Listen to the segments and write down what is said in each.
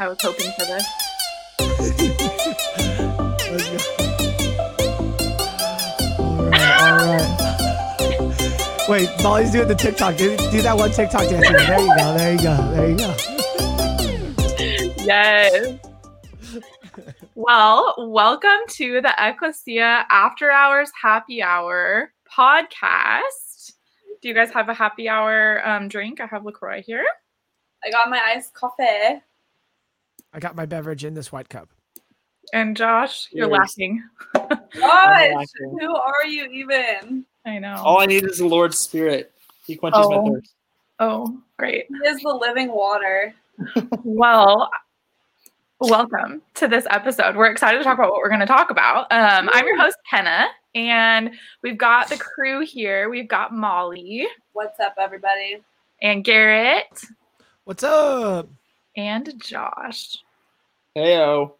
I was hoping for this. Let's go. All right, all right. Wait, Molly's doing the TikTok. Do, do that one TikTok dance. There you go. There you go. There you go. Yes. well, welcome to the Ecclesia After Hours Happy Hour podcast. Do you guys have a happy hour um, drink? I have LaCroix here. I got my iced coffee. I got my beverage in this white cup. And Josh, you're Cheers. laughing. Gosh, laughing. who are you even? I know. All I need is the Lord's Spirit. He quenches Oh. my thirst. oh, great. He is the living water. Well, welcome to this episode. We're excited to talk about what we're going to talk about. Um, I'm your host, Kenna, and we've got the crew here. We've got Molly What's up, everybody? and Garrett What's up? And Josh. Heyo.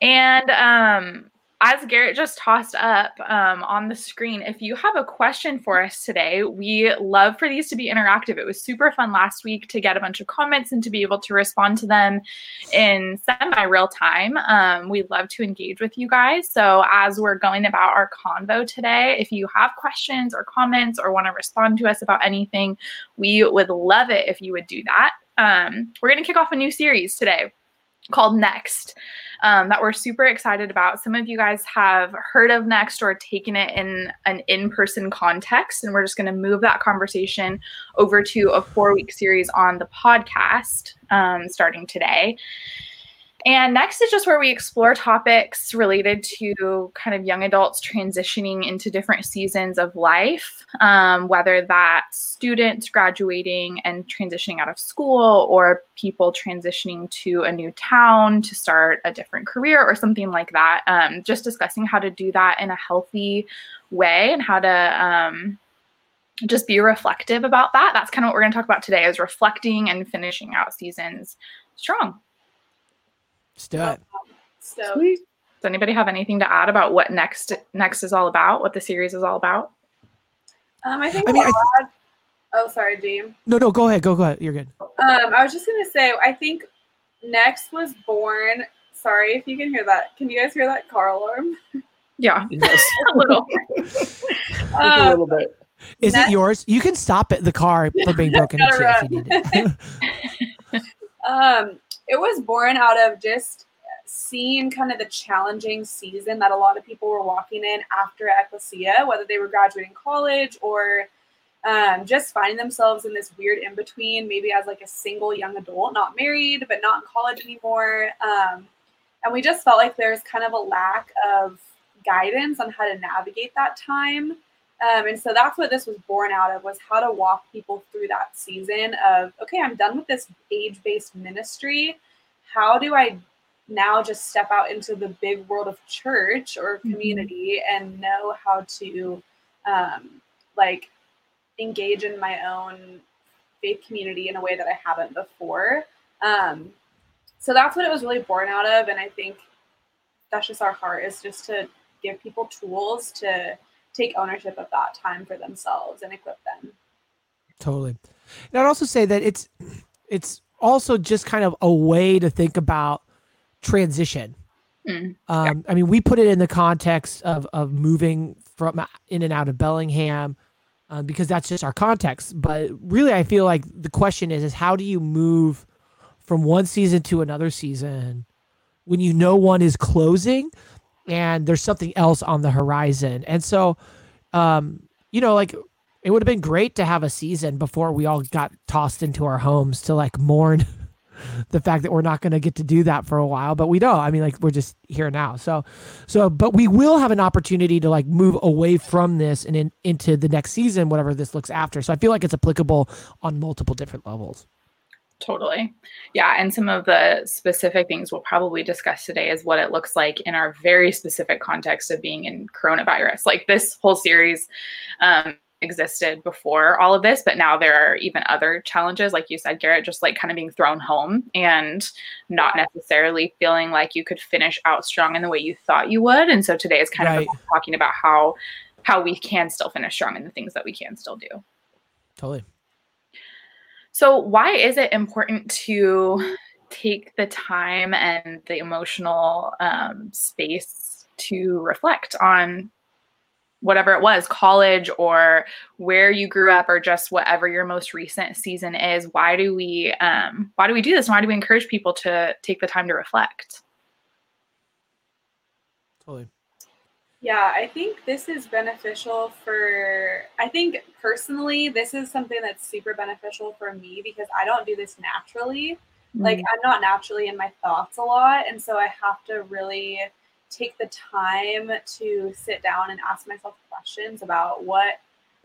And um, as Garrett just tossed up um, on the screen, if you have a question for us today, we love for these to be interactive. It was super fun last week to get a bunch of comments and to be able to respond to them in semi real time. Um, we love to engage with you guys. So, as we're going about our convo today, if you have questions or comments or want to respond to us about anything, we would love it if you would do that. Um, we're going to kick off a new series today called Next um, that we're super excited about. Some of you guys have heard of Next or taken it in an in person context, and we're just going to move that conversation over to a four week series on the podcast um, starting today. And next is just where we explore topics related to kind of young adults transitioning into different seasons of life, um, whether that's students graduating and transitioning out of school, or people transitioning to a new town to start a different career, or something like that. Um, just discussing how to do that in a healthy way and how to. Um, just be reflective about that. That's kind of what we're going to talk about today is reflecting and finishing out seasons strong. Let's do it. So, Does anybody have anything to add about what next next is all about? What the series is all about? um, I think I I mean, I- Oh, sorry, James. No, no, go ahead. Go, go ahead. You're good. Um, I was just gonna say, I think Next was born. Sorry if you can hear that. Can you guys hear that car alarm? Yeah, Yes. a little. Just a Um, little bit. Is That- it yours? You can stop it, the car from being broken into if you need it. um, it was born out of just seeing kind of the challenging season that a lot of people were walking in after Ecclesia, whether they were graduating college or um, just finding themselves in this weird in between, maybe as like a single young adult, not married, but not in college anymore. Um, and we just felt like there's kind of a lack of guidance on how to navigate that time. Um, and so that's what this was born out of was how to walk people through that season of okay i'm done with this age-based ministry how do i now just step out into the big world of church or Mhm. community and know how to um, like engage in my own faith community in a way that i haven't before um, so that's what it was really born out of and i think that's just our heart is just to give people tools to take ownership of that time for themselves and equip them. Totally. And I'd also say that it's it's also just kind of a way to think about transition. Mm, Um, I mean, we put it in the context of of moving from in and out of Bellingham uh, because that's just our context. But really, I feel like the question is is how do you move from one season to another season when you know one is closing and there's something else on the horizon. And so, um, you know, like it would have been great to have a season before we all got tossed into our homes to like mourn the fact that we're not going to get to do that for a while but we don't. I mean like we're just here now. So so but we will have an opportunity to like move away from this and in, into the next season whatever this looks after. So i feel like it's applicable on multiple different levels Totally. Yeah. And some of the specific things we'll probably discuss today is what it looks like in our very specific context of being in coronavirus. Like this whole series um, existed before all of this, but now there are even other challenges, like you said, Garrett, just like kind of being thrown home and not necessarily feeling like you could finish out strong in the way you thought you would. And so today is kind Right. of about talking about how how we can still finish strong in the things that we can still do. totally So, why is it important to take the time and the emotional um, space to reflect on whatever it was college or where you grew up or just whatever your most recent season is? Why do we um why do we do this? Why do we encourage people to take the time to reflect? Totally. Yeah, I think this is beneficial for, I think personally, this is something that's super beneficial for me because I don't do this naturally. Like, I'm not naturally in my thoughts a lot. And so I have to really take the time to sit down and ask myself questions about what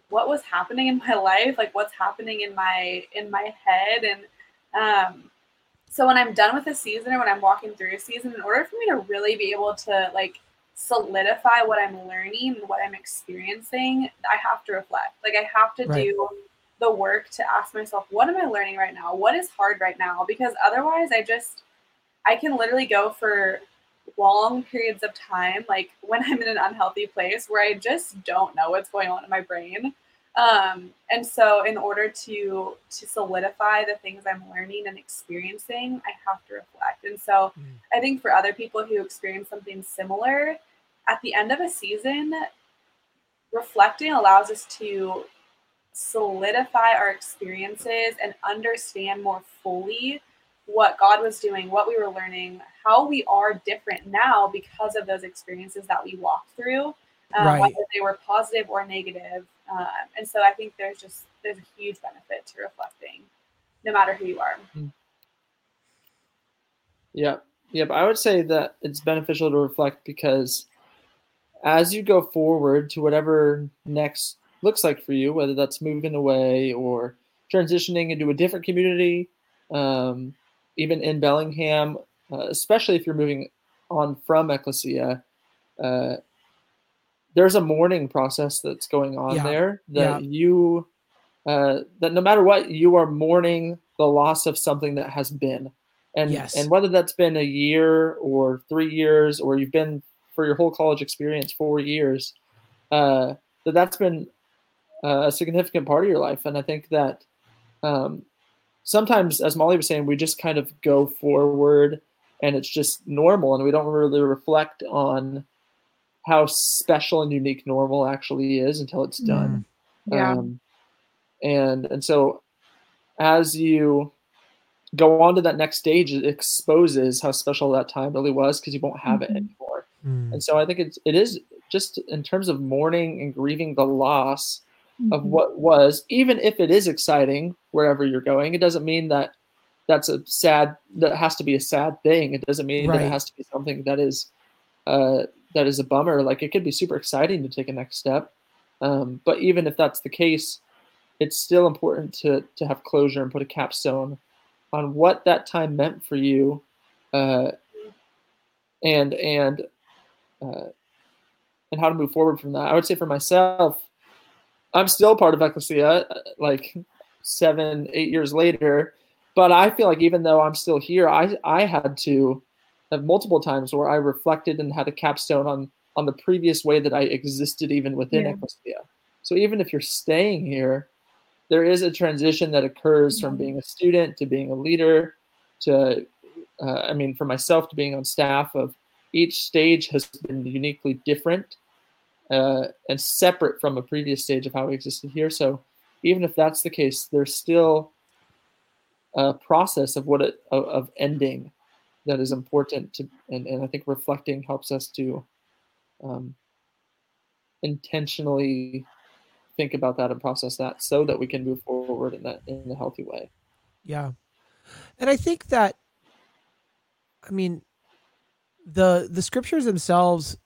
what was happening in my life like what's happening in my in my head and um so when i'm done with a season or when i'm walking through a season in order for me to really be able to like solidify what I'm learning and what I'm experiencing, I have to reflect. Like I have to Right. do the work to ask myself, what am I learning right now? What is hard right now? Because otherwise I just I can literally go for long periods of time, like when I'm in an unhealthy place where I just don't know what's going on in my brain. Um, and so in order to to solidify the things I'm learning and experiencing, I have to reflect. And so Mm. I think for other people who experience something similar, at the end of a season, reflecting allows us to solidify our experiences and understand more fully what God was doing, what we were learning, how we are different now because of those experiences that we walked through, um, Right. whether they were positive or negative. Um, and so I think there's just there's a huge benefit to reflecting, no matter who you are. Yeah. Yeah, but I would say that it's beneficial to reflect because as you go forward to whatever next looks like for you, whether that's moving away or transitioning into a different community, um, even in Bellingham, uh, especially if you're moving on from Ecclesia, uh, there's a mourning process that's going on Yeah. there that Yeah. you uh, that no matter what you are mourning the loss of something that has been and Yes. and whether that's been a year or three years or you've been for your whole college experience four years uh, that that's been uh, a significant part of your life and i think that um, sometimes as molly was saying we just kind of go forward and it's just normal and we don't really reflect on how special and unique normal actually is until it's done Yeah. um, and and so as you go on to that next stage, it exposes how special that time really was because you won't have it Mhm. anymore. Mm. And so I think it's it is just in terms of mourning and grieving the loss of Mhm. what was, even if it is exciting wherever you're going, it doesn't mean that that's a sad that has to be a sad thing. It doesn't mean that it has to be something that is uh, that is a bummer. Like it could be super exciting to take a next step. Um, but even if that's the case, it's still important to to have closure and put a capstone on what that time meant for you, uh, and and uh, and how to move forward from that. I would say for myself, I'm still part of Ecclesia, uh, like seven, eight years later. But I feel like even though I'm still here, I I had to have multiple times where I reflected and had a capstone on on the previous way that I existed even within Yeah. Ecclesia. So even if you're staying here, there is a transition that occurs from being a student to being a leader to uh, I mean for myself to being on staff of each stage has been uniquely different uh, and separate from a previous stage of how we existed here. So even if that's the case, there's still a process of what it of, of ending that is important to, and, and I think reflecting helps us to um, intentionally think about that and process that so that we can move forward in that in a healthy way. Yeah. And I think that I mean the the scriptures themselves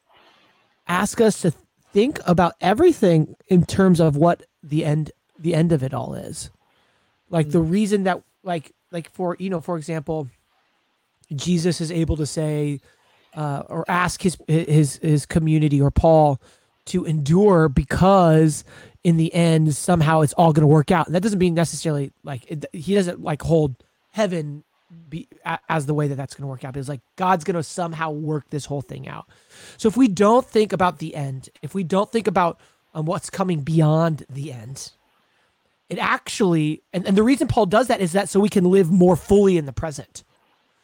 ask us to think about everything in terms of what the end the end of it all is. Like the reason that like like for you know for example Jesus is able to say uh, or ask his his his community or Paul to endure because in the end somehow it's all going to work out. And that doesn't mean necessarily like it, he doesn't like hold heaven be a, as the way that that's going to work out. It's like God's going to somehow work this whole thing out. So if we don't think about the end, if we don't think about um, what's coming beyond the end, it actually and, and the reason Paul does that is that so we can live more fully in the present.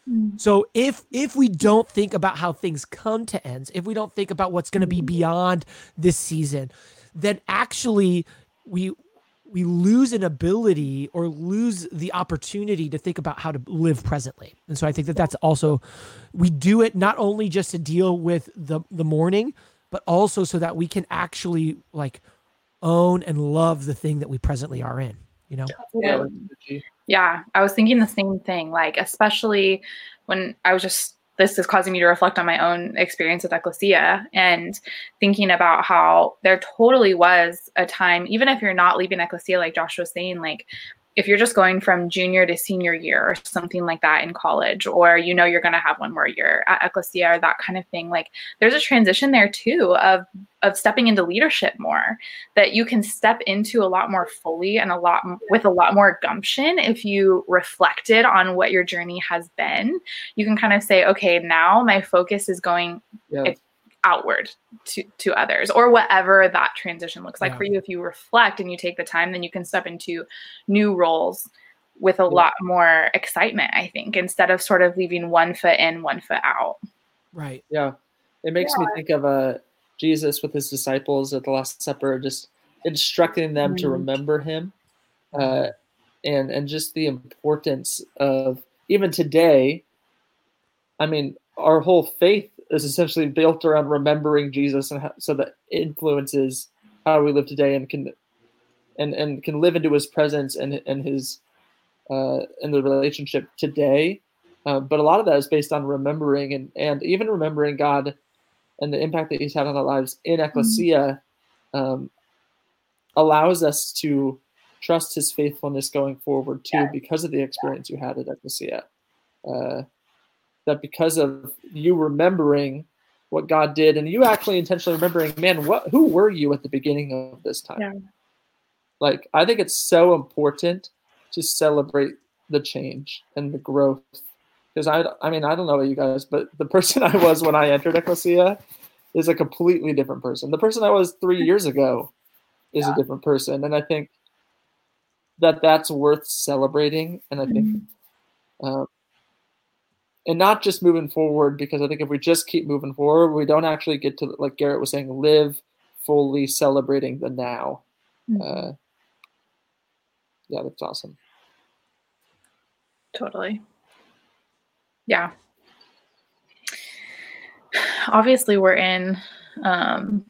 Mm. So if if we don't think about how things come to ends, if we don't think about what's going to be beyond this season, then actually we we lose an ability or lose the opportunity to think about how to live presently. And so I think that that's also we do it not only just to deal with the the mourning, but also so that we can actually like own and love the thing that we presently are in, you know? Yeah, Yeah. I was thinking the same thing. Like, especially when I was just, this is causing me to reflect on my own experience with Ecclesia and thinking about how there totally was a time, even if you're not leaving Ecclesia, like Josh was saying, like, if you're just going from junior to senior year or something like that in college, or you know you're going to have one more year at Ecclesia or that kind of thing, like there's a transition there too of of stepping into leadership more that you can step into a lot more fully and a lot with a lot more gumption if you reflected on what your journey has been you can kind of say okay now my focus is going Yeah. It's- outward to to others or whatever that transition looks like Yeah. for you if you reflect and you take the time then you can step into new roles with a Yeah. lot more excitement i think instead of sort of leaving one foot in one foot out Right. Yeah, it makes me think of uh, Jesus with his disciples at the Last Supper, just instructing them to Mm. remember him, uh, and and just the importance of even today. I mean, our whole faith is essentially built around remembering Jesus, and how, so that influences how we live today, and can and and can live into His presence and and His uh, in the relationship today. Uh, but a lot of that is based on remembering and, and even remembering God and the impact that He's had on our lives in Ecclesia um, allows us to trust His faithfulness going forward too, because of the experience you had at Ecclesia. Uh, that because of you remembering what God did and you actually intentionally remembering, man, what who were you at the beginning of this time? Yeah. Like I think it's so important to celebrate the change and the growth because I, I mean, I don't know about you guys, but the person I was when I entered Ecclesia is a completely different person. The person I was three years ago is a different person, and I think that that's worth celebrating. And I think, um, and not just moving forward, because I think if we just keep moving forward, we don't actually get to, like Garrett was saying, live fully celebrating the now. Uh, yeah, that's awesome. Totally. Yeah. Obviously, we're in um,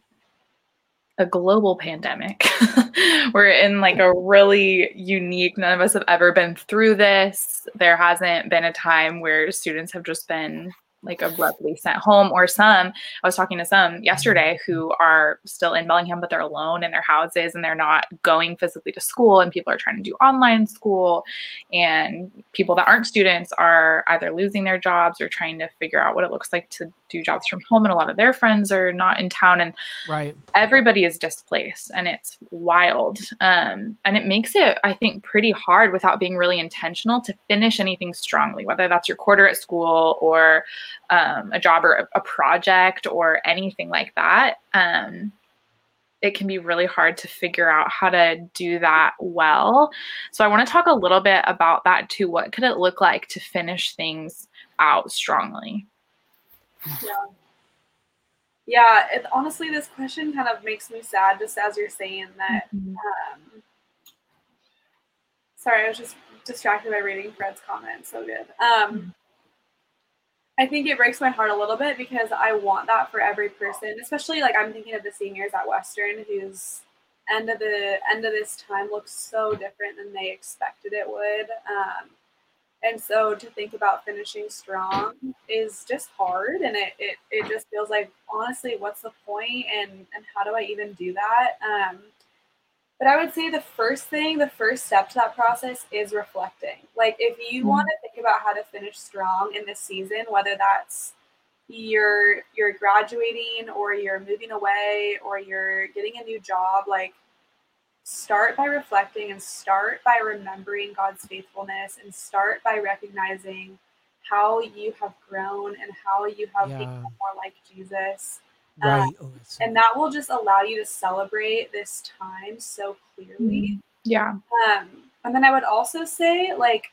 a global pandemic. we're in like a really unique, none of us have ever been through this. There hasn't been a time where students have just been like abruptly sent home or some i was talking to some yesterday who are still in bellingham but they're alone in their houses and they're not going physically to school and people are trying to do online school. And people that aren't students are either losing their jobs or trying to figure out what it looks like to do jobs from home. And a lot of their friends are not in town and Right. everybody is displaced and it's wild. Um, and it makes it i think pretty hard without being really intentional to finish anything strongly whether that's your quarter at school or um, a job or a, project or anything like that um, it can be really hard to figure out how to do that well so i want to talk a little bit about that too what could it look like to finish things out strongly Yeah. Yeah, it, honestly, this question kind of makes me sad just as you're saying that. Um, sorry, I was just distracted by reading Fred's comment. So good. Um, I think it breaks my heart a little bit because I want that for every person, especially like I'm thinking of the seniors at Western whose end of the end of this time looks so different than they expected it would. Um, and so to think about finishing strong is just hard and it, it, it just feels like honestly what's the point and and how do i even do that um, but i would say the first thing the first step to that process is reflecting like if you Mhm. want to think about how to finish strong in this season whether that's you're you're graduating or you're moving away or you're getting a new job like start by reflecting and start by remembering God's faithfulness and start by recognizing how you have grown and how you have Yeah. become more like Jesus. Right. Um, oh, so And that will just allow you to celebrate this time so clearly. Mm-hmm. yeah. Um, and then I would also say, like,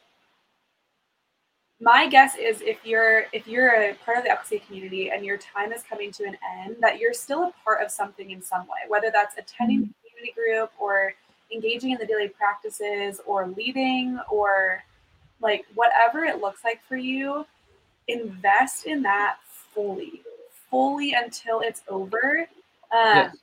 my guess is if you're if you're a part of the Ecclesia community and your time is coming to an end, that you're still a part of something in some way, whether that's attending mm-hmm. the community group or engaging in the daily practices or leading or like whatever it looks like for you, invest in that fully, fully until it's over. Um, yes.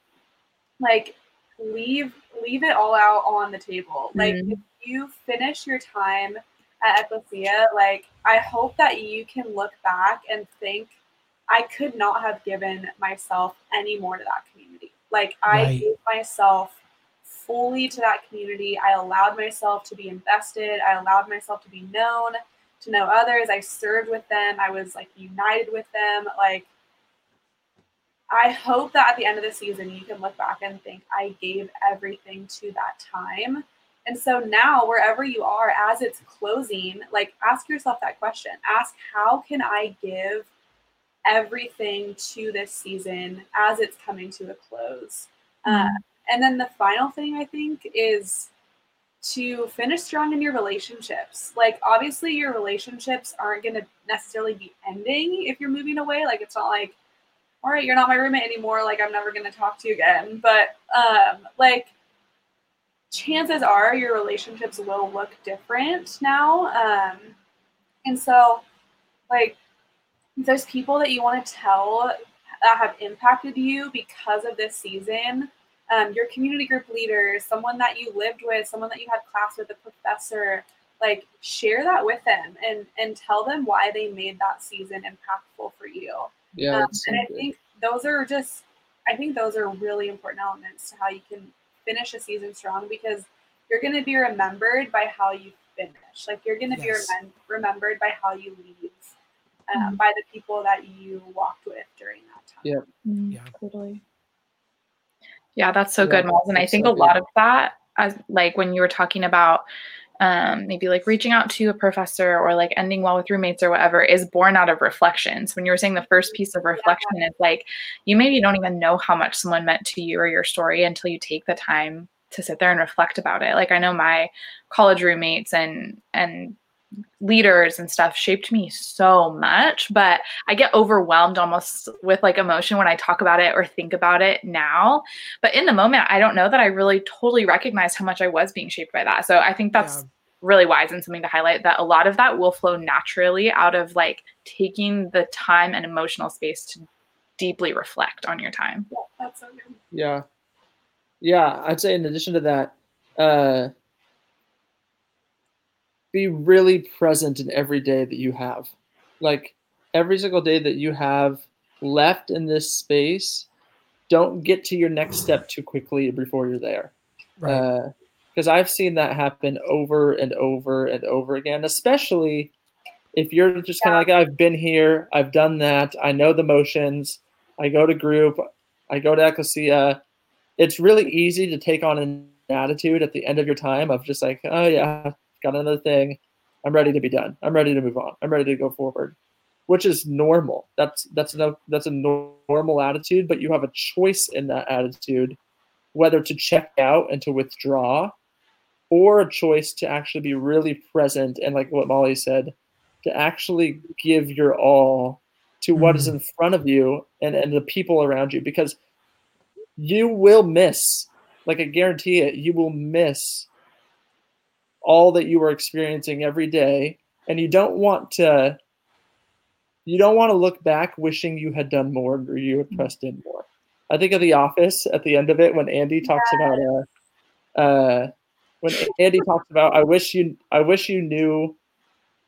Like leave leave it all out on the table. Like mm-hmm. if you finish your time at Ecclesia, like I hope that you can look back and think I could not have given myself any more to that community. Like I right. gave myself fully to that community. I allowed myself to be invested. I allowed myself to be known, to know others. I served with them. I was like united with them. Like I hope that at the end of the season you can look back and think I gave everything to that time. And so now wherever you are as it's closing, like ask yourself that question. Ask how can I give everything to this season as it's coming to a close? Uh, mm-hmm. Uh, and then the final thing I think is to finish strong in your relationships. Like, obviously, your relationships aren't going to necessarily be ending if you're moving away. Like, it's not like, all right, you're not my roommate anymore. Like, I'm never going to talk to you again. But, um, like, chances are your relationships will look different now. Um, and so, like, there's people that you want to tell that have impacted you because of this season um, your community group leader, someone that you lived with, someone that you had class with, a professor, like share that with them and and tell them why they made that season impactful for you. Yeah, um, and I think those are just, I think those are really important elements to how you can finish a season strong because you're going to be remembered by how you finish. Like you're going to yes. be remem- remembered by how you leave, um, mm-hmm. by the people that you walked with during that time. Yeah, mm-hmm. yeah, totally. Yeah, that's so yeah, good, Miles. And I think so, a lot yeah. of that, as like when you were talking about um, maybe like reaching out to a professor or like ending well with roommates or whatever is born out of reflections. When you were saying the first piece of reflection yeah. is like you maybe don't even know how much someone meant to you or your story until you take the time to sit there and reflect about it. Like I know my college roommates and and leaders and stuff shaped me so much but i get overwhelmed almost with like emotion when i talk about it or think about it now. But in the moment i don't know that i really totally recognized how much i was being shaped by that. So i think that's yeah. really wise and something to highlight that a lot of that will flow naturally out of like taking the time and emotional space to deeply reflect on your time. Yeah that's so good. Yeah. Yeah i'd say in addition to that uh be really present in every day that you have. Like every single day that you have left in this space, don't get to your next step too quickly before you're there. Right. Because uh, I've seen that happen over and over and over again, especially if you're just kind of like, I've been here, I've done that, I know the motions, I go to group, I go to Ecclesia. It's really easy to take on an attitude at the end of your time of just like, oh yeah, got another thing. I'm ready to be done. I'm ready to move on. I'm ready to go forward, which is normal. That's that's no that's a normal attitude, but you have a choice in that attitude whether to check out and to withdraw or a choice to actually be really present and like what Molly said, to actually give your all to what mm. is in front of you and, and the people around you because you will miss, like I guarantee it, you will miss all that you are experiencing every day and you don't want to you don't want to look back wishing you had done more or you had pressed in more. I think of the office at the end of it when andy talks about uh, uh when andy talks about i wish you i wish you knew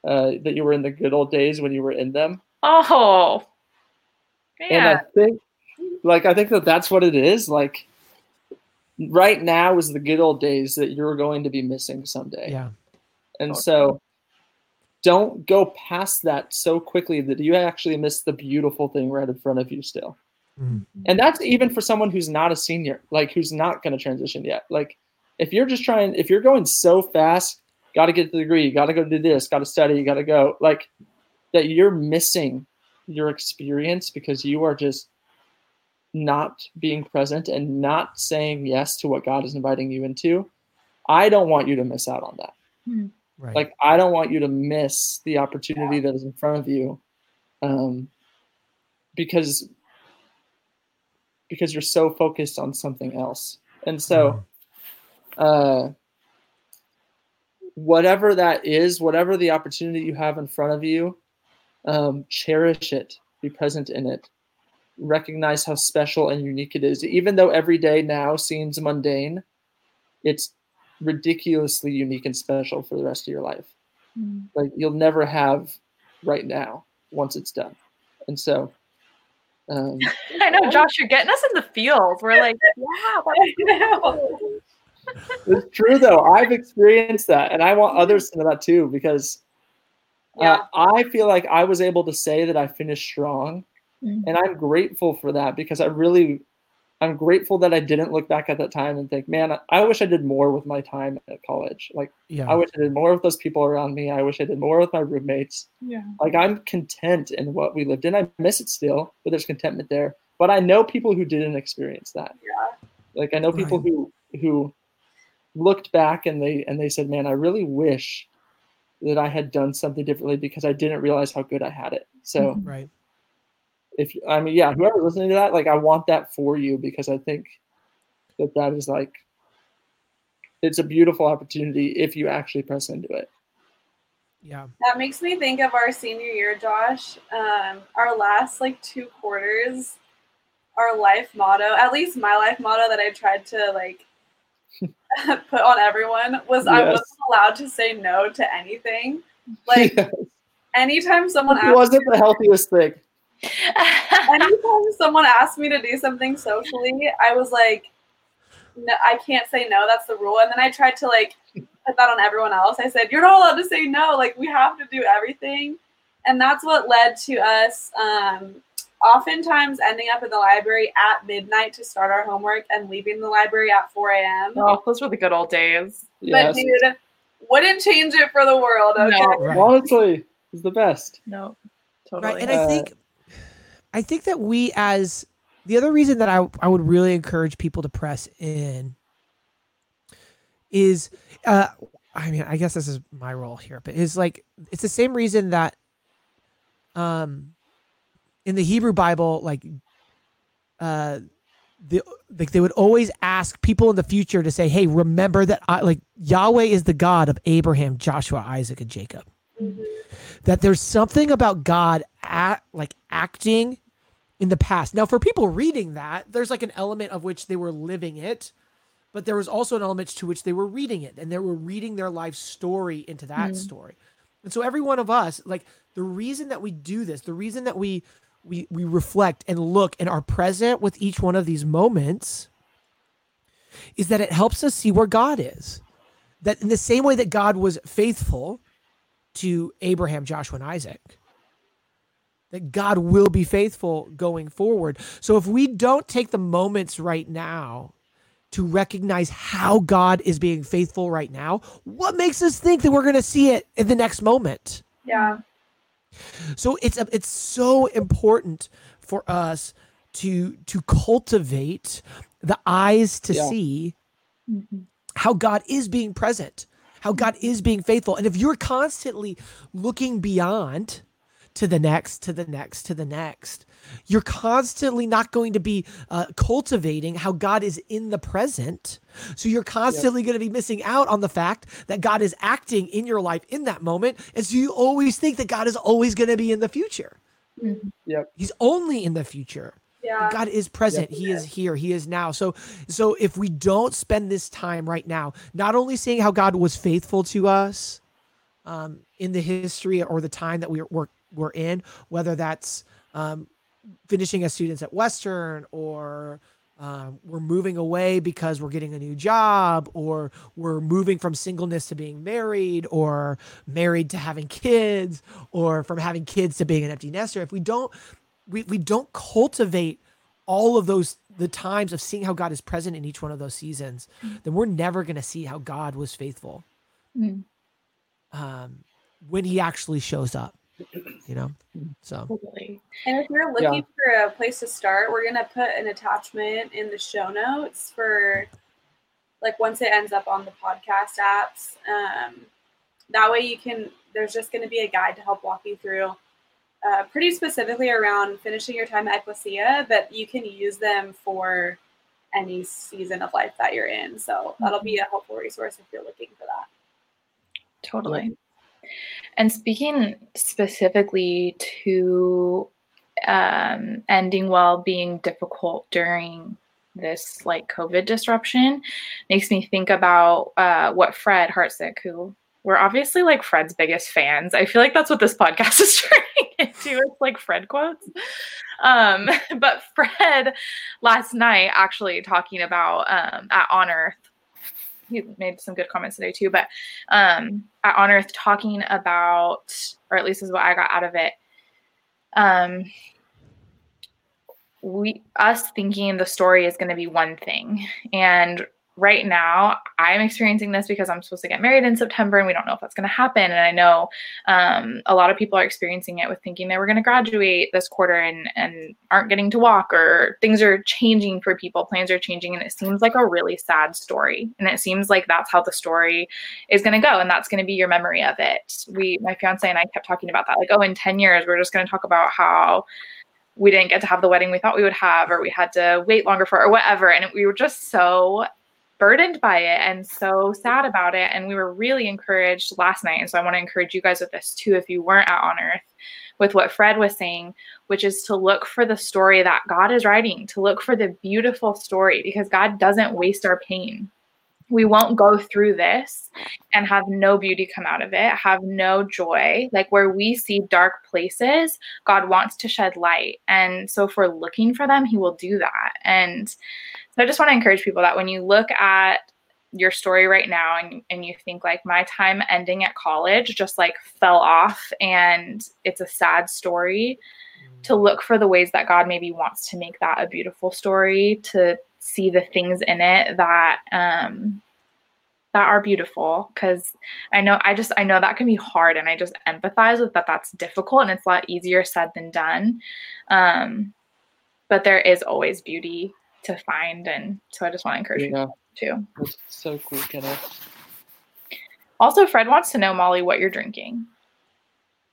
uh, that you were in the good old days when you were in them. Oh. Man. and i think like i think that that's what it is like right now is the good old days that you're going to be missing someday. Yeah. And so don't go past that so quickly that you actually miss the beautiful thing right in front of you still. Mm-hmm. And that's even for someone who's not a senior, like who's not going to transition yet. Like if you're just trying, if you're going so fast, got to get the degree, got to go do this, got to study, got to go, like that you're missing your experience because you are just not being present and not saying yes to what God is inviting you into, I don't want you to miss out on that. Hmm. Right. Like I don't want you to miss the opportunity that is in front of you, um, because because you're so focused on something else. And so, uh, whatever that is, whatever the opportunity you have in front of you, um, cherish it, be present in it, recognize how special and unique it is. Even though every day now seems mundane, it's ridiculously unique and special for the rest of your life. Mm. Like you'll never have right now once it's done. And so, um, I know, Josh, you're getting us in the field. We're like, know. it's true though. I've experienced that, and I want others to know that too because Yeah. uh, I feel like I was able to say that I finished strong, Mhm. and I'm grateful for that because I really, I'm grateful that I didn't look back at that time and think, man, I- wish I did more with my time at college. Like yeah. I wish I did more with those people around me. I wish I did more with my roommates. yeah. Like I'm content in what we lived in. I miss it still, but there's contentment there. But I know people who didn't experience that. Yeah. Like I know people Right. who who looked back and they and they said, "Man, I really wish that I had done something differently because I didn't realize how good I had it." So right. If I mean, yeah, whoever's listening to that, like I want that for you because I think that that is like it's a beautiful opportunity if you actually press into it. Yeah. That makes me think of our senior year, Josh. Um, our last like two quarters, our life motto, at least my life motto that I tried to like put on everyone was I wasn't allowed to say no to anything. Like anytime someone it asked wasn't the healthiest thing. anytime someone asked me to do something socially, I was like, no, I can't say no. That's the rule. And then I tried to like put that on everyone else. I said, you're not allowed to say no. Like we have to do everything. And that's what led to us um, oftentimes ending up in the library at midnight to start our homework and leaving the library at 4 a.m. oh, those were the good old days. Yes. But dude, wouldn't change it for the world. Okay. No. Right. Honestly, it's the best. No, totally. Right. And I Uh, think I think that we as the other reason that I I would really encourage people to press in is uh I mean, I guess this is my role here, but is like it's the same reason that um in the Hebrew Bible, like uh the like they would always ask people in the future to say, Hey, remember that I like Yahweh is the God of Abraham, Joshua, Isaac, and Jacob Mhm. That there's something about God at like acting in the past. Now, for people reading that, there's like an element of which they were living it, but there was also an element to which they were reading it, and they were reading their life story into that Mhm. story. And so, every one of us, like the reason that we do this, the reason that we we we reflect and look and are present with each one of these moments, is that it helps us see where God is. That in the same way that God was faithful to Abraham, Joshua, and Isaac. That God will be faithful going forward. So if we don't take the moments right now to recognize how God is being faithful right now, what makes us think that we're going to see it in the next moment? Yeah. So it's a, it's so important for us to to cultivate the eyes to Yeah. see Mhm. how God is being present, how God is being faithful. And if you're constantly looking beyond to the next, to the next, to the next, you're constantly not going to be uh, cultivating how God is in the present. So you're constantly going to be missing out on the fact that God is acting in your life in that moment. And so you always think that God is always going to be in the future. Mhm. Yep. He's only in the future. Yeah. God is present. He is here. He is now. So so if we don't spend this time right now, not only seeing how God was faithful to us um, in the history or the time that we we're, we're in, whether that's um, finishing as students at Western or um, we're moving away because we're getting a new job or we're moving from singleness to being married or married to having kids or from having kids to being an empty nester if we don't we, we don't cultivate all of those the times of seeing how god is present in each one of those seasons then we're never going to see how god was faithful Mhm. um, when he actually shows up you know so Totally. And if you're looking for a place to start, we're gonna put an attachment in the show notes for like once it ends up on the podcast apps. Um, that way you can there's just going to be a guide to help walk you through uh, pretty specifically around finishing your time at ecclesia but you can use them for any season of life that you're in. So that'll be a helpful resource if you're looking for that. Totally. And speaking specifically to um, ending well being difficult during this like COVID disruption, makes me think about uh, what Fred Hartsick, who we're obviously like Fred's biggest fans. I feel like that's what this podcast is turning into. It's like Fred quotes. Um, but Fred last night actually talking about um, at On Earth he made some good comments today too. But um, at On Earth, talking about, or at least is what I got out of it. Um, we us thinking the story is going to be one thing, and right now i'm experiencing this because i'm supposed to get married in september and we don't know if that's going to happen. And i know um, a lot of people are experiencing it with thinking they were going to graduate this quarter and and aren't getting to walk or things are changing for people plans are changing and it seems like a really sad story. And it seems like that's how the story is going to go and that's going to be your memory of it. We my fiance and i kept talking about that like oh in 10 years we're just going to talk about how we didn't get to have the wedding we thought we would have or we had to wait longer for or whatever. And we were just so burdened by it and so sad about it. And we were really encouraged last night. And so I want to encourage you guys with this too, if you weren't at On Earth, with what Fred was saying, which is to look for the story that God is writing, to look for the beautiful story, because God doesn't waste our pain. We won't go through this and have no beauty come out of it, have no joy. Like where we see dark places, God wants to shed light. And so if we're looking for them, He will do that. And so I just want to encourage people that when you look at your story right now and, and you think like my time ending at college just like fell off and it's a sad story mm. to look for the ways that god maybe wants to make that a beautiful story to see the things in it that um that are beautiful because i know i just i know that can be hard and i just empathize with that that's difficult and it's a lot easier said than done um but there is always beauty to find. And so I just want to encourage yeah. you too. That's so cool, kiddo. Also, Fred wants to know, Molly, what you're drinking.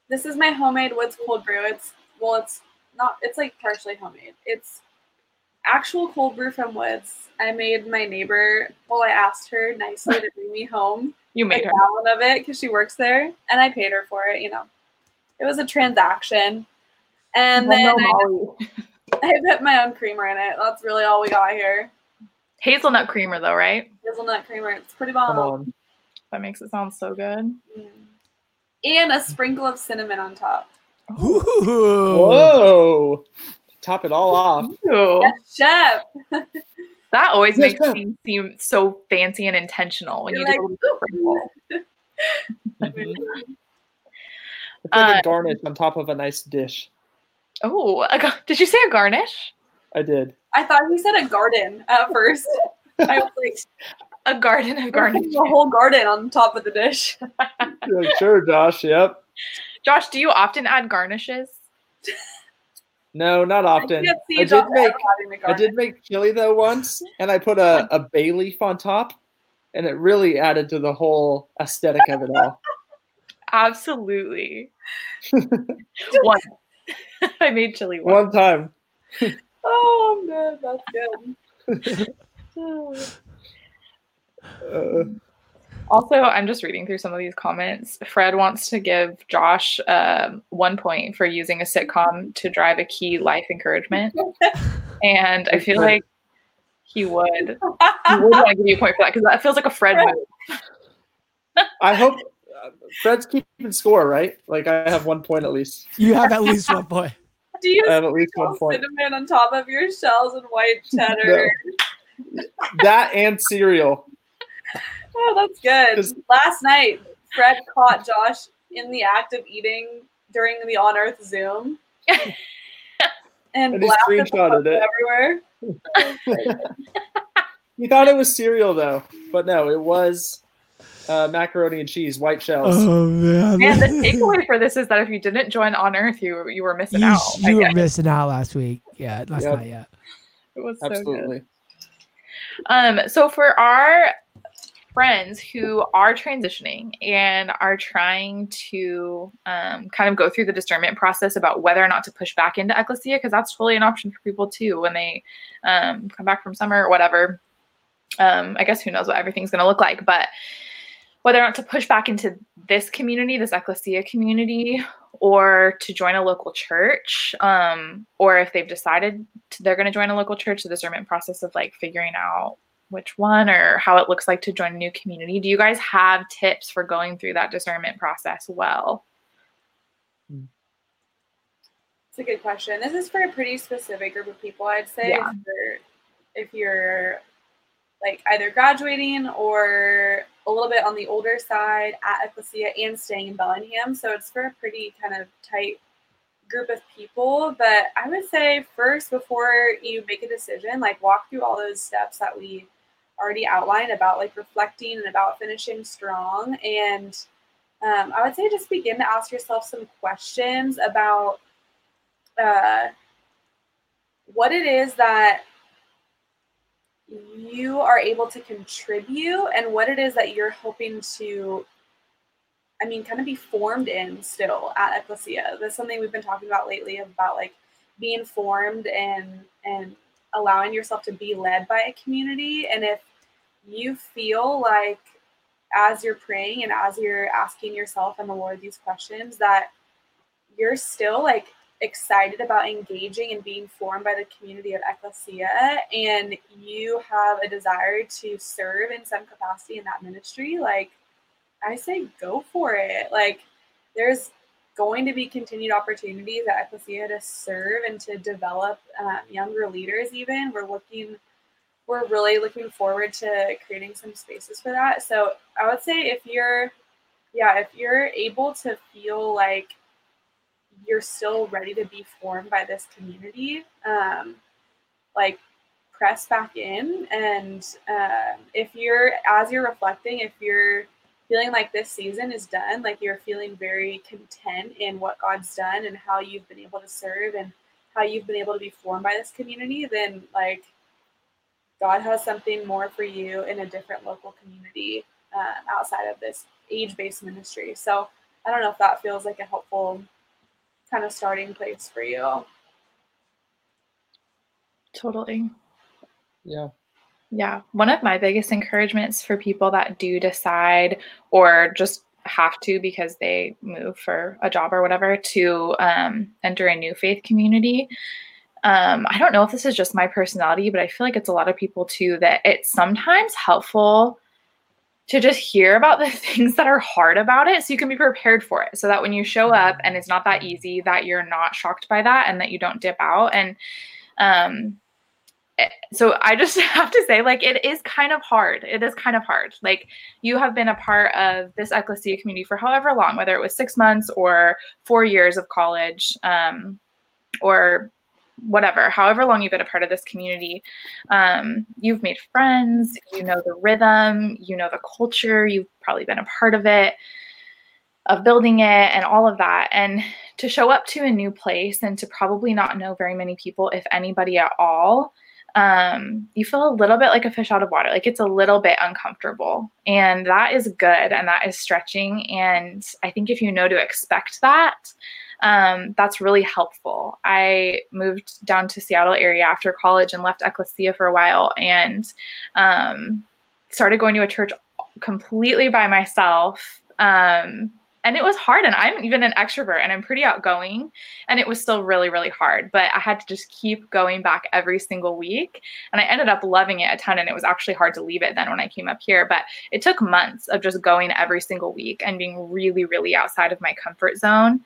This is my homemade Woods cold brew. It's well, it's not. It's like partially homemade. It's actual cold brew from Woods. I made my neighbor. Well, I asked her nicely to bring me home. You made a her gallon of it because she works there, and I paid her for it. You know, it was a transaction. And well, then no, I, I put my own creamer in it. That's really all we got here. Hazelnut creamer, though, right? Hazelnut creamer. It's pretty bomb. That makes it sound so good. Mm. And a sprinkle of cinnamon on top. Ooh. Whoa! Top it all off. Yes, chef. that always yes, makes chef. me seem so fancy and intentional when You're you do like, a sprinkle. mm-hmm. uh, a garnish on top of a nice dish. Oh, did you say a garnish? I did. I thought you said a garden at first. I was like, a garden of garnish. A whole garden on top of the dish. yeah, sure, Josh. Yep. Josh, do you often add garnishes? No, not often. I, I did make I did make chili though once, and I put a, a bay leaf on top, and it really added to the whole aesthetic of it all. Absolutely. 1 I made chili one, one time. oh man, that's good. uh, also, I'm just reading through some of these comments. Fred wants to give Josh um, one point for using a sitcom to drive a key life encouragement, and I feel like he would. He would want to give you a point for that because that feels like a Fred move. I hope Fred's keeping score, right? Like I have one point at least. You have at least one point. Do you I have at least one point. cinnamon on top of your shells and white cheddar? No. that and cereal. Oh, that's good. Just, Last night, Fred caught Josh in the act of eating during the on Earth Zoom. and, and he screenshotted it everywhere. he thought it was cereal though, but no, it was uh, macaroni and cheese, white shells. Oh man! And the takeaway for this is that if you didn't join on Earth, you you were missing you, out. You were missing out last week. Yeah, last yep. night. Yeah, it was absolutely. So um, so for our friends who are transitioning and are trying to um, kind of go through the discernment process about whether or not to push back into ecclesia, because that's totally an option for people too when they um, come back from summer or whatever. Um, I guess who knows what everything's going to look like, but whether or not to push back into this community, this ecclesia community, or to join a local church, um, or if they've decided to, they're going to join a local church, the discernment process of like figuring out which one or how it looks like to join a new community. Do you guys have tips for going through that discernment process well? It's a good question. This is for a pretty specific group of people, I'd say. Yeah. If, you're, if you're like either graduating or a little bit on the older side at Ecclesia and staying in Bellingham. So it's for a pretty kind of tight group of people. But I would say first, before you make a decision, like walk through all those steps that we already outlined about like reflecting and about finishing strong. And um, I would say just begin to ask yourself some questions about uh, what it is that you are able to contribute and what it is that you're hoping to i mean kind of be formed in still at ecclesia. That's something we've been talking about lately about like being formed and and allowing yourself to be led by a community. And if you feel like as you're praying and as you're asking yourself and the lord these questions that you're still like excited about engaging and being formed by the community of Ecclesia, and you have a desire to serve in some capacity in that ministry, like I say, go for it. Like, there's going to be continued opportunities at Ecclesia to serve and to develop um, younger leaders, even. We're looking, we're really looking forward to creating some spaces for that. So, I would say if you're, yeah, if you're able to feel like you're still ready to be formed by this community, um, like press back in. And um, if you're, as you're reflecting, if you're feeling like this season is done, like you're feeling very content in what God's done and how you've been able to serve and how you've been able to be formed by this community, then like God has something more for you in a different local community um, outside of this age based ministry. So I don't know if that feels like a helpful kind of starting place for you. Totally. Yeah. Yeah. One of my biggest encouragements for people that do decide or just have to because they move for a job or whatever to um, enter a new faith community. Um, I don't know if this is just my personality, but I feel like it's a lot of people too that it's sometimes helpful to just hear about the things that are hard about it so you can be prepared for it so that when you show up and it's not that easy that you're not shocked by that and that you don't dip out and um eh, so i just have to say like it is kind of hard it is kind of hard like you have been a part of this ecclesia community for however long whether it was six months or four years of college um, or whatever, however long you've been a part of this community, um, you've made friends, you know the rhythm, you know the culture, you've probably been a part of it, of building it, and all of that. And to show up to a new place and to probably not know very many people, if anybody at all, um, you feel a little bit like a fish out of water. Like it's a little bit uncomfortable. And that is good and that is stretching. And I think if you know to expect that, um, that's really helpful. I moved down to Seattle area after college and left Ecclesia for a while and um, started going to a church completely by myself. Um, and it was hard and i'm even an extrovert and i'm pretty outgoing and it was still really really hard but i had to just keep going back every single week and i ended up loving it a ton and it was actually hard to leave it then when i came up here but it took months of just going every single week and being really really outside of my comfort zone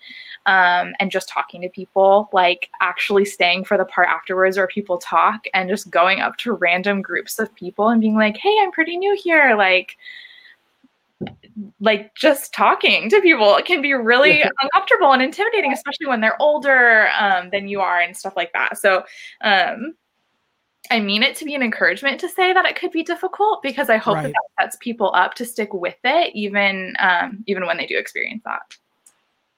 um, and just talking to people like actually staying for the part afterwards where people talk and just going up to random groups of people and being like hey i'm pretty new here like like just talking to people it can be really uncomfortable and intimidating especially when they're older um, than you are and stuff like that so um, i mean it to be an encouragement to say that it could be difficult because i hope right. that, that sets people up to stick with it even um, even when they do experience that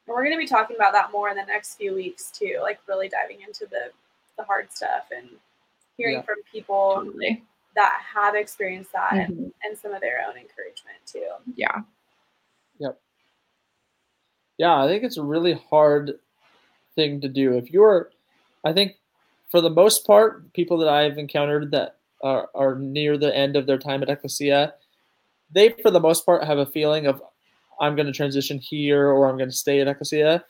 and we're going to be talking about that more in the next few weeks too like really diving into the the hard stuff and hearing yeah. from people totally that have experienced that and, Mhm. and some of their own encouragement too. Yeah. Yep. Yeah, I think it's a really hard thing to do. If you're, I think for the most part, people that I've encountered that are, are near the end of their time at Ecclesia, they for the most part have a feeling of I'm going to transition here or I'm going to stay at Ecclesia.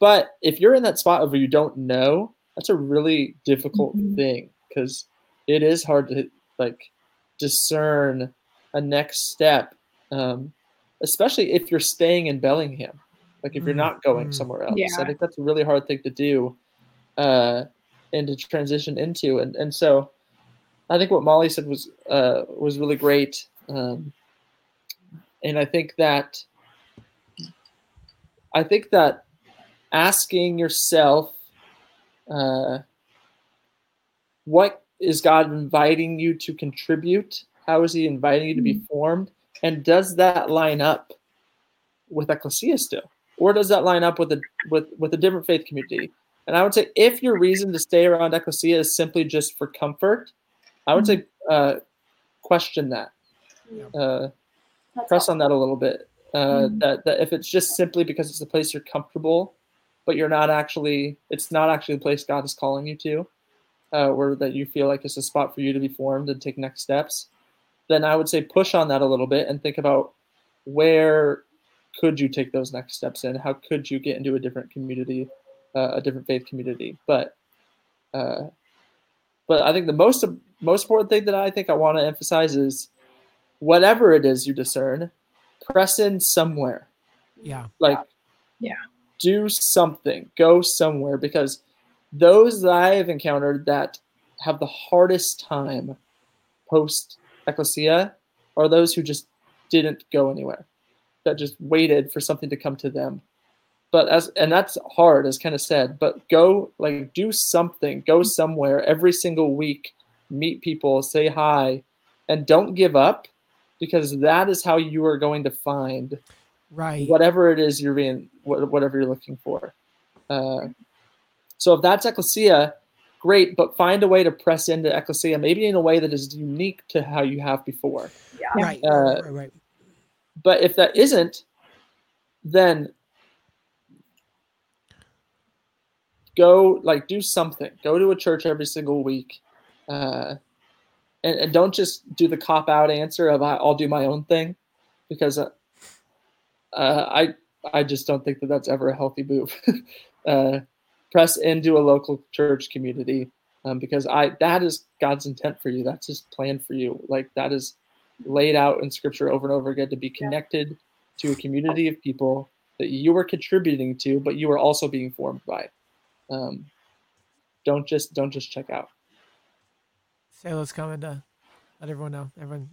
But if you're in that spot of where you don't know, that's a really difficult Mhm. thing because it is hard to like discern a next step, um, especially if you're staying in Bellingham. Like if you're Mm, not going mm. somewhere else, Yeah. I think that's a really hard thing to do, uh, and to transition into. And and so, I think what Molly said was uh, was really great. Um, and I think that I think that asking yourself, uh, what is God inviting you to contribute? How is He inviting you to be formed? And does that line up with Ecclesia still, or does that line up with a with with a different faith community? And I would say if your reason to stay around Ecclesia is simply just for comfort, I would say uh, question that. Uh, press all. on that a little bit. Uh, Mhm. That that if it's just simply because it's a place you're comfortable, but you're not actually, it's not actually the place God is calling you to, uh, or that you feel like it's a spot for you to be formed and take next steps, then I would say push on that a little bit and think about where could you take those next steps in? How could you get into a different community, uh, a different faith community? But uh, but I think the most most important thing that I think I want to emphasize is whatever it is you discern, press in somewhere. Yeah. Like, Yeah. do something, go somewhere because those that I have encountered that have the hardest time post ecclesia are those who just didn't go anywhere, that just waited for something to come to them. But as and that's hard, as kind of said. But go like do something, go somewhere every single week, meet people, say hi, and don't give up because that is how you are going to find Right. whatever it is you're being whatever you're looking for uh, so if that's ecclesia great but find a way to press into ecclesia maybe in a way that is unique to how you have before Yeah. Right. Uh, right. Right. but if that isn't then go like do something go to a church every single week uh, and, and don't just do the cop out answer of "I- i'll do my own thing because uh, uh, i i just don't think that that's ever a healthy move uh, press into a local church community um, because i that is god's intent for you that's his plan for you like that is laid out in scripture over and over again to be connected to a community of people that you are contributing to, but you are also being formed by. Um, don't just don't just check out. Sayla's coming to let everyone know. Everyone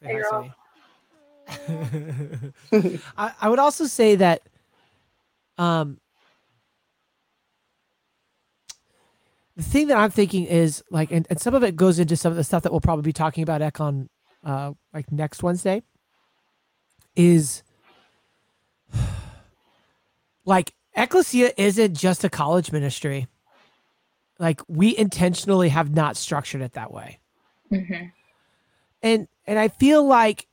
say Hey, girl. hi, Say. I, I would also say that um the thing that I'm thinking is like and, and some of it goes into some of the stuff that we'll probably be talking about Econ uh like next Wednesday is like Ecclesia isn't just a college ministry. Like we intentionally have not structured it that way. Mhm. And and I feel like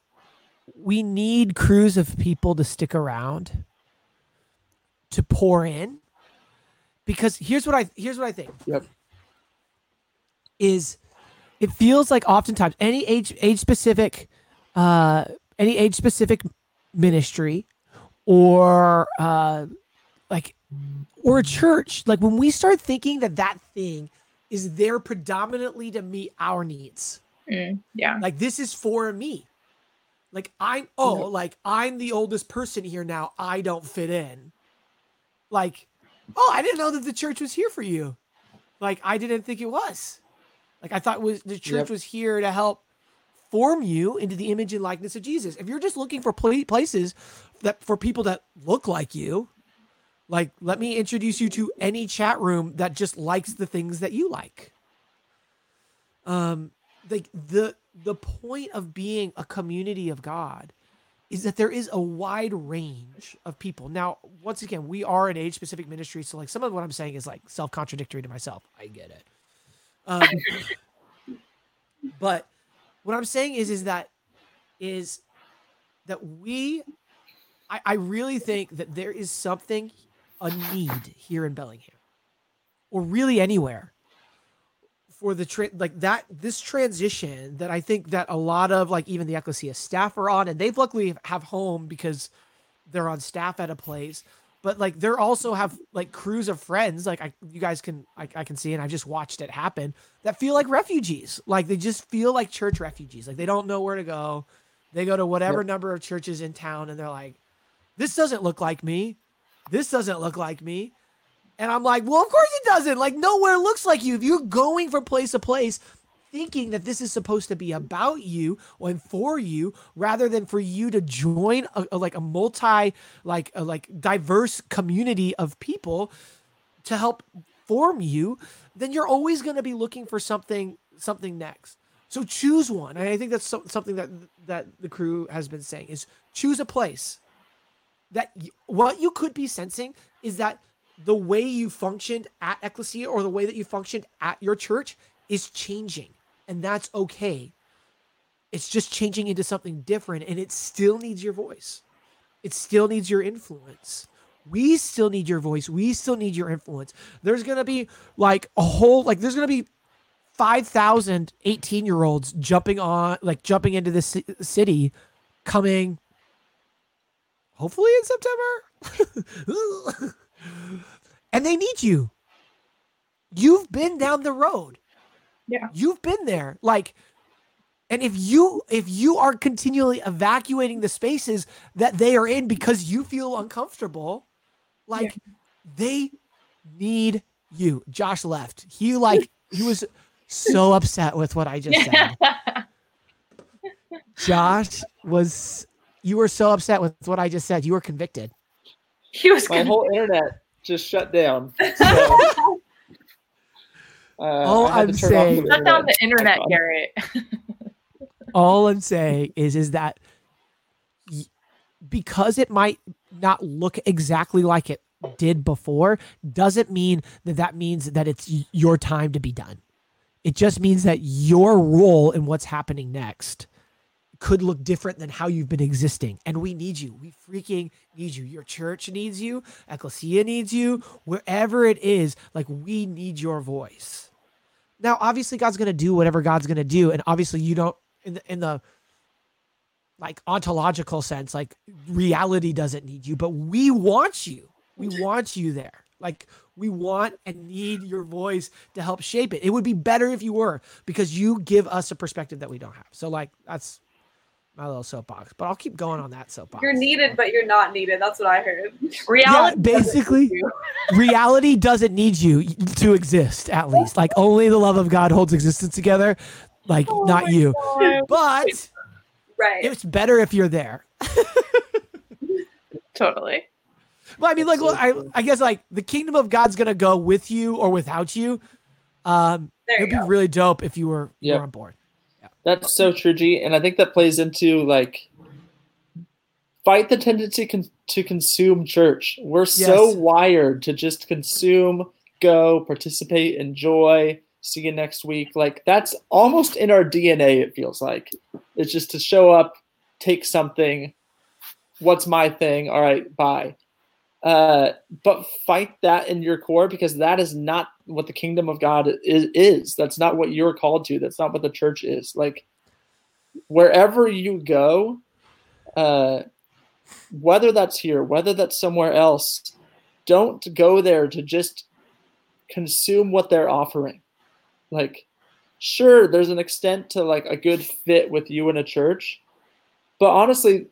we need crews of people to stick around to pour in because here's what I here's what I think. Yep. Is it feels like oftentimes any age age specific uh any age specific ministry or uh like or a church like when we start thinking that that thing is there predominantly to meet our needs Mm, yeah. like this is for me like i'm oh like i'm the oldest person here now i don't fit in like oh i didn't know that the church was here for you. Like i didn't think it was. Like i thought was the church Yep. was here to help form you into the image and likeness of jesus. If you're just looking for pla- places that for people that look like you like let me introduce you to any chat room that just likes the things that you like. Um like the the point of being a community of god is that there is a wide range of people. Now once again we are an age specific ministry so like some of what i'm saying is like self contradictory to myself. I get it. Um, but what I'm saying is is that is that we I, I really think that there is something a need here in Bellingham or really anywhere for the tra- like that this transition that I think that a lot of like even the Ecclesia staff are on and they've luckily have home because they're on staff at a place but like they're also have like crews of friends like I you guys can I, I can see and I just watched it happen that feel like refugees. Like they just feel like church refugees. Like they don't know where to go. They go to whatever yep. number of churches in town and they're like this doesn't look like me. This doesn't look like me and I'm like, well, of course it doesn't. Like, nowhere looks like you. If you're going from place to place, thinking that this is supposed to be about you and for you rather than for you to join a, a, like a multi like a, like diverse community of people to help form you then you're always going to be looking for something something next so choose one and i think that's so, something that that the crew has been saying is choose a place that what you could be sensing is that the way you functioned at Ecclesia or the way that you functioned at your church is changing. And that's okay. It's just changing into something different and it still needs your voice. It still needs your influence. We still need your voice. We still need your influence. There's going to be like a whole, like, there's going to be 5,000 18 year olds jumping on, like, jumping into this city coming hopefully in September. and they need you. You've been down the road. Yeah. You've been there. Like, and if you if you are continually evacuating the spaces that they are in because you feel uncomfortable, like yeah. they need you. Josh left. He like he was so upset with what I just said. Josh was you were so upset with what I just said. You were convicted. He was my whole internet just shut down. So, uh, all I'm saying, shut down the internet, Garrett. all I'm saying is, is that because it might not look exactly like it did before, doesn't mean that that means that it's your time to be done. It just means that your role in what's happening next could look different than how you've been existing. And we need you. We freaking need you. Your church needs you. Ecclesia needs you. Wherever it is, like we need your voice. Now, obviously, God's gonna do whatever God's gonna do, and obviously, you don't in the in the like ontological sense, like reality doesn't need you, but we want you. We want you there. Like we want and need your voice to help shape it. It would be better if you were because you give us a perspective that we don't have. So like that's my little soapbox, but I'll keep going on that soapbox. You're needed, but you're not needed. That's what I heard. Reality, yeah, basically, reality doesn't need you to exist. At least, like only the love of God holds existence together, like oh not you. God. But right, it's better if you're there. totally. Well, I mean, like, look, I, I guess like the kingdom of God's gonna go with you or without you. Um, there it'd be go. really dope if you were, yep. you were on board. That's so true, G. And I think that plays into like fight the tendency con- to consume church. We're yes. so wired to just consume, go, participate, enjoy, see you next week. Like that's almost in our DNA, it feels like. It's just to show up, take something. What's my thing? All right, bye. Uh, but fight that in your core because that is not what the kingdom of God is, is. That's not what you're called to. That's not what the church is. Like wherever you go, uh, whether that's here, whether that's somewhere else, don't go there to just consume what they're offering. Like, sure, there's an extent to like a good fit with you in a church, but honestly,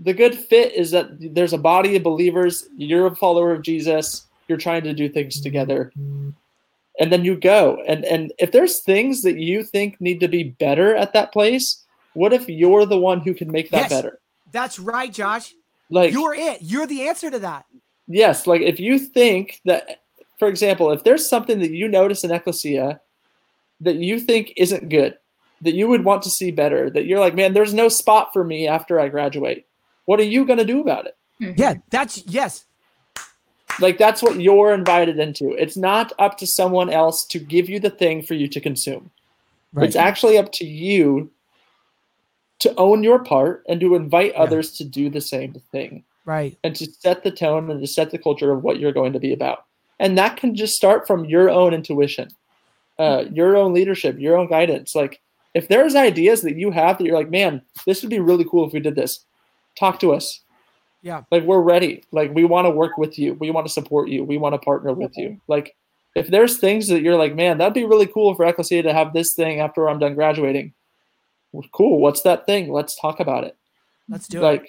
the good fit is that there's a body of believers. You're a follower of Jesus. You're trying to do things together, and then you go. And and if there's things that you think need to be better at that place, what if you're the one who can make that yes, better? That's right, Josh. Like you're it. You're the answer to that. Yes, like if you think that, for example, if there's something that you notice in Ecclesia that you think isn't good, that you would want to see better, that you're like, man, there's no spot for me after I graduate what are you going to do about it? Mm-hmm. Yeah, that's yes. Like that's what you're invited into. It's not up to someone else to give you the thing for you to consume. Right. It's actually up to you to own your part and to invite yeah. others to do the same thing. Right. And to set the tone and to set the culture of what you're going to be about. And that can just start from your own intuition, uh, your own leadership, your own guidance. Like if there's ideas that you have that you're like, man, this would be really cool if we did this, talk to us. Yeah. Like we're ready. Like we want to work with you. We want to support you. We want to partner with you. Like if there's things that you're like, man, that'd be really cool for Ecclesia to have this thing after I'm done graduating. Cool. What's that thing? Let's talk about it. Let's do like, it.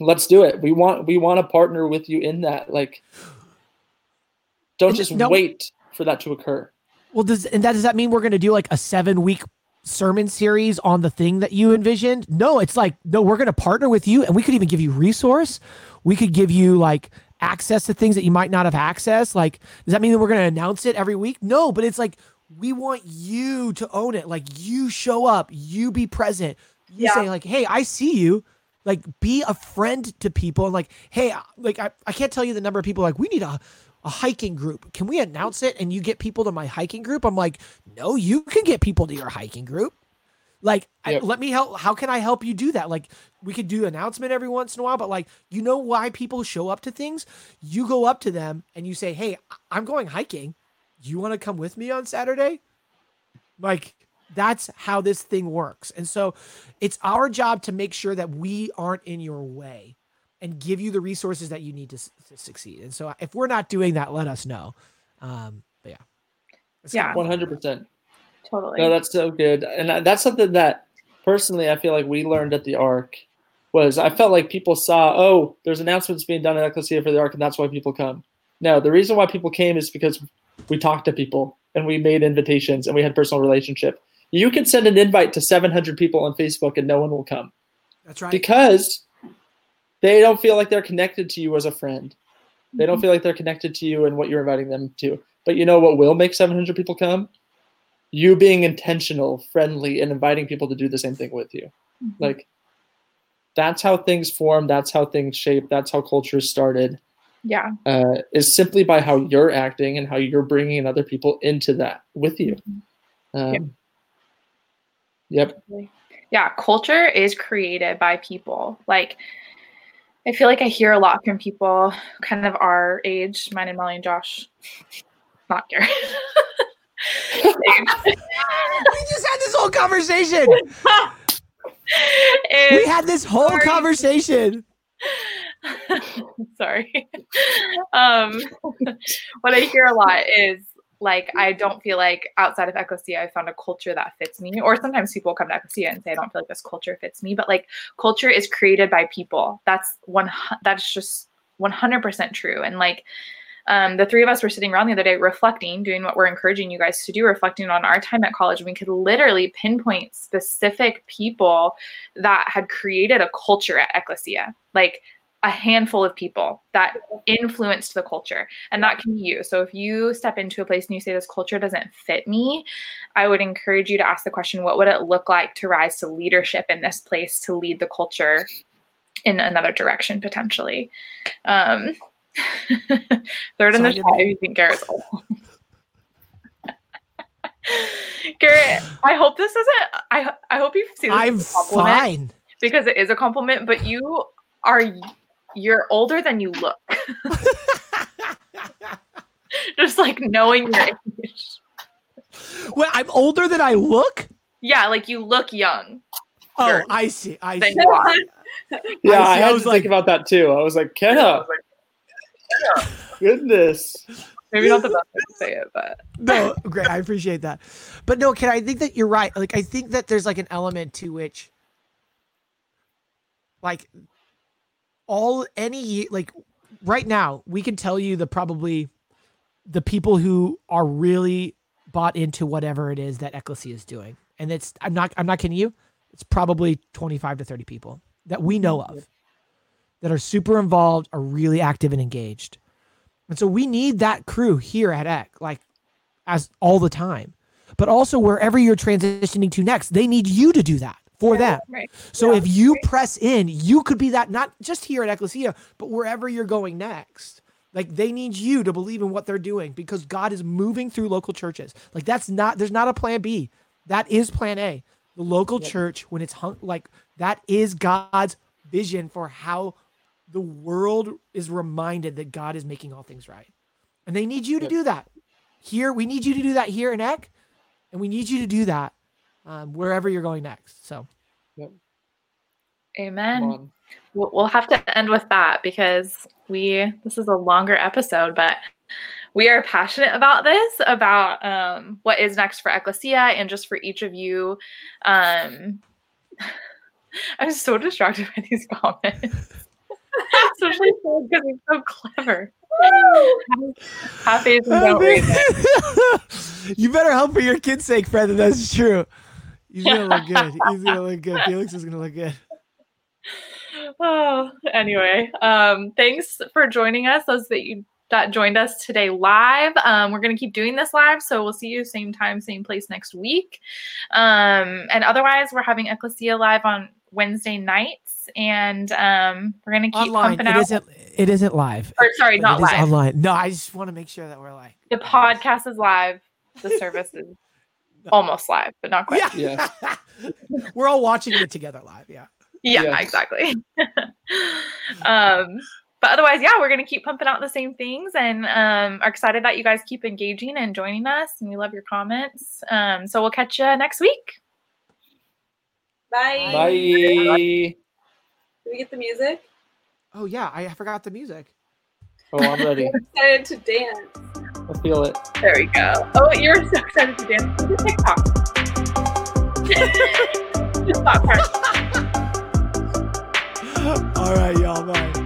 Like, let's do it. We want we want to partner with you in that. Like, don't just no, wait for that to occur. Well, does and that does that mean we're going to do like a seven week sermon series on the thing that you envisioned? No, it's like no, we're going to partner with you, and we could even give you resource. We could give you like access to things that you might not have access. Like, does that mean that we're going to announce it every week? No, but it's like we want you to own it. Like, you show up, you be present. You yeah. say like, "Hey, I see you." Like, be a friend to people, and like, "Hey, like I, I can't tell you the number of people like we need a." a hiking group. Can we announce it and you get people to my hiking group? I'm like, no, you can get people to your hiking group. Like, yep. I, let me help. How can I help you do that? Like, we could do announcement every once in a while, but like, you know why people show up to things? You go up to them and you say, "Hey, I'm going hiking. You want to come with me on Saturday?" Like, that's how this thing works. And so, it's our job to make sure that we aren't in your way and give you the resources that you need to, to succeed. And so, if we're not doing that, let us know. Um, but yeah, yeah, one hundred percent. Totally. No, that's so good, and that's something that personally I feel like we learned at the ARC was I felt like people saw, oh, there's announcements being done at Ecclesia for the ARC, and that's why people come. No, the reason why people came is because we talked to people and we made invitations and we had personal relationship. You can send an invite to 700 people on Facebook and no one will come. That's right. Because they don't feel like they're connected to you as a friend. They don't mm-hmm. feel like they're connected to you and what you're inviting them to. But you know what will make 700 people come? you being intentional, friendly, and inviting people to do the same thing with you. Mm-hmm. Like that's how things form. That's how things shape. That's how culture started. Yeah. Uh, is simply by how you're acting and how you're bringing other people into that with you. Mm-hmm. Um, yep. yep. Yeah. Culture is created by people. Like, I feel like I hear a lot from people kind of our age, mine and Molly and Josh, not Garrett. we just had this whole conversation. we had this whole sorry. conversation. sorry. Um, what I hear a lot is like I don't feel like outside of Ecclesia I found a culture that fits me. Or sometimes people come to Ecclesia and say I don't feel like this culture fits me. But like culture is created by people. That's one. That's just one hundred percent true. And like um, the three of us were sitting around the other day reflecting, doing what we're encouraging you guys to do, reflecting on our time at college. We could literally pinpoint specific people that had created a culture at Ecclesia, like a handful of people that influenced the culture. And that can be you. So if you step into a place and you say, this culture doesn't fit me, I would encourage you to ask the question, what would it look like to rise to leadership in this place to lead the culture in another direction potentially? Um, Third in the chat you think Garrett's old. Garrett, I hope this isn't. I I hope you see this I'm fine because it is a compliment. But you are you're older than you look. Just like knowing your age. Well, I'm older than I look. Yeah, like you look young. Oh, I see. I see. yeah, I, I, had to like, think about that too. I was like, Kenna, Goodness. Maybe not the best way to say it, but no, great. I appreciate that. But no, can I think that you're right. Like I think that there's like an element to which like all any like right now we can tell you the probably the people who are really bought into whatever it is that Ecclesia is doing. And it's I'm not I'm not kidding you. It's probably 25 to 30 people that we know of that are super involved, are really active and engaged. And so we need that crew here at EC, like as all the time. But also wherever you're transitioning to next, they need you to do that for them. Right. So yeah. if you press in, you could be that not just here at Ecclesia, but wherever you're going next. Like they need you to believe in what they're doing because God is moving through local churches. Like that's not there's not a plan B. That is plan A. The local church, when it's hung, like that is God's vision for how the world is reminded that God is making all things right. And they need you to do that. Here, we need you to do that here in Eck, and we need you to do that um, wherever you're going next. So, Come Amen. We'll we'll have to end with that because we this is a longer episode, but we are passionate about this, about um, what is next for Ecclesia and just for each of you. Um, I'm so distracted by these comments, especially because it's so clever. Have faith and don't read it. you better help for your kid's sake, Fred. That's true. He's gonna look good. He's gonna look good. Felix is gonna look good. oh, anyway, um, thanks for joining us. Those that you that joined us today live. Um, we're gonna keep doing this live, so we'll see you same time, same place next week. Um, and otherwise, we're having Ecclesia live on Wednesday nights, and um, we're gonna keep Online. pumping It out. isn't. It isn't live. or sorry, not It live. online. No, I just want to make sure that we're live. The podcast is live. The service is almost live, but not quite. Yeah. we're all watching it together live. Yeah. Yeah, Yeah. exactly. um, but otherwise, yeah, we're gonna keep pumping out the same things, and um, are excited that you guys keep engaging and joining us, and we love your comments. Um, so we'll catch you next week. Bye. Bye. Did we get the music? Oh yeah, I forgot the music. Oh, I'm ready. I'm excited to dance. I feel it. There we go. Oh, you're so excited to dance to the TikTok. All right, y'all. Bye.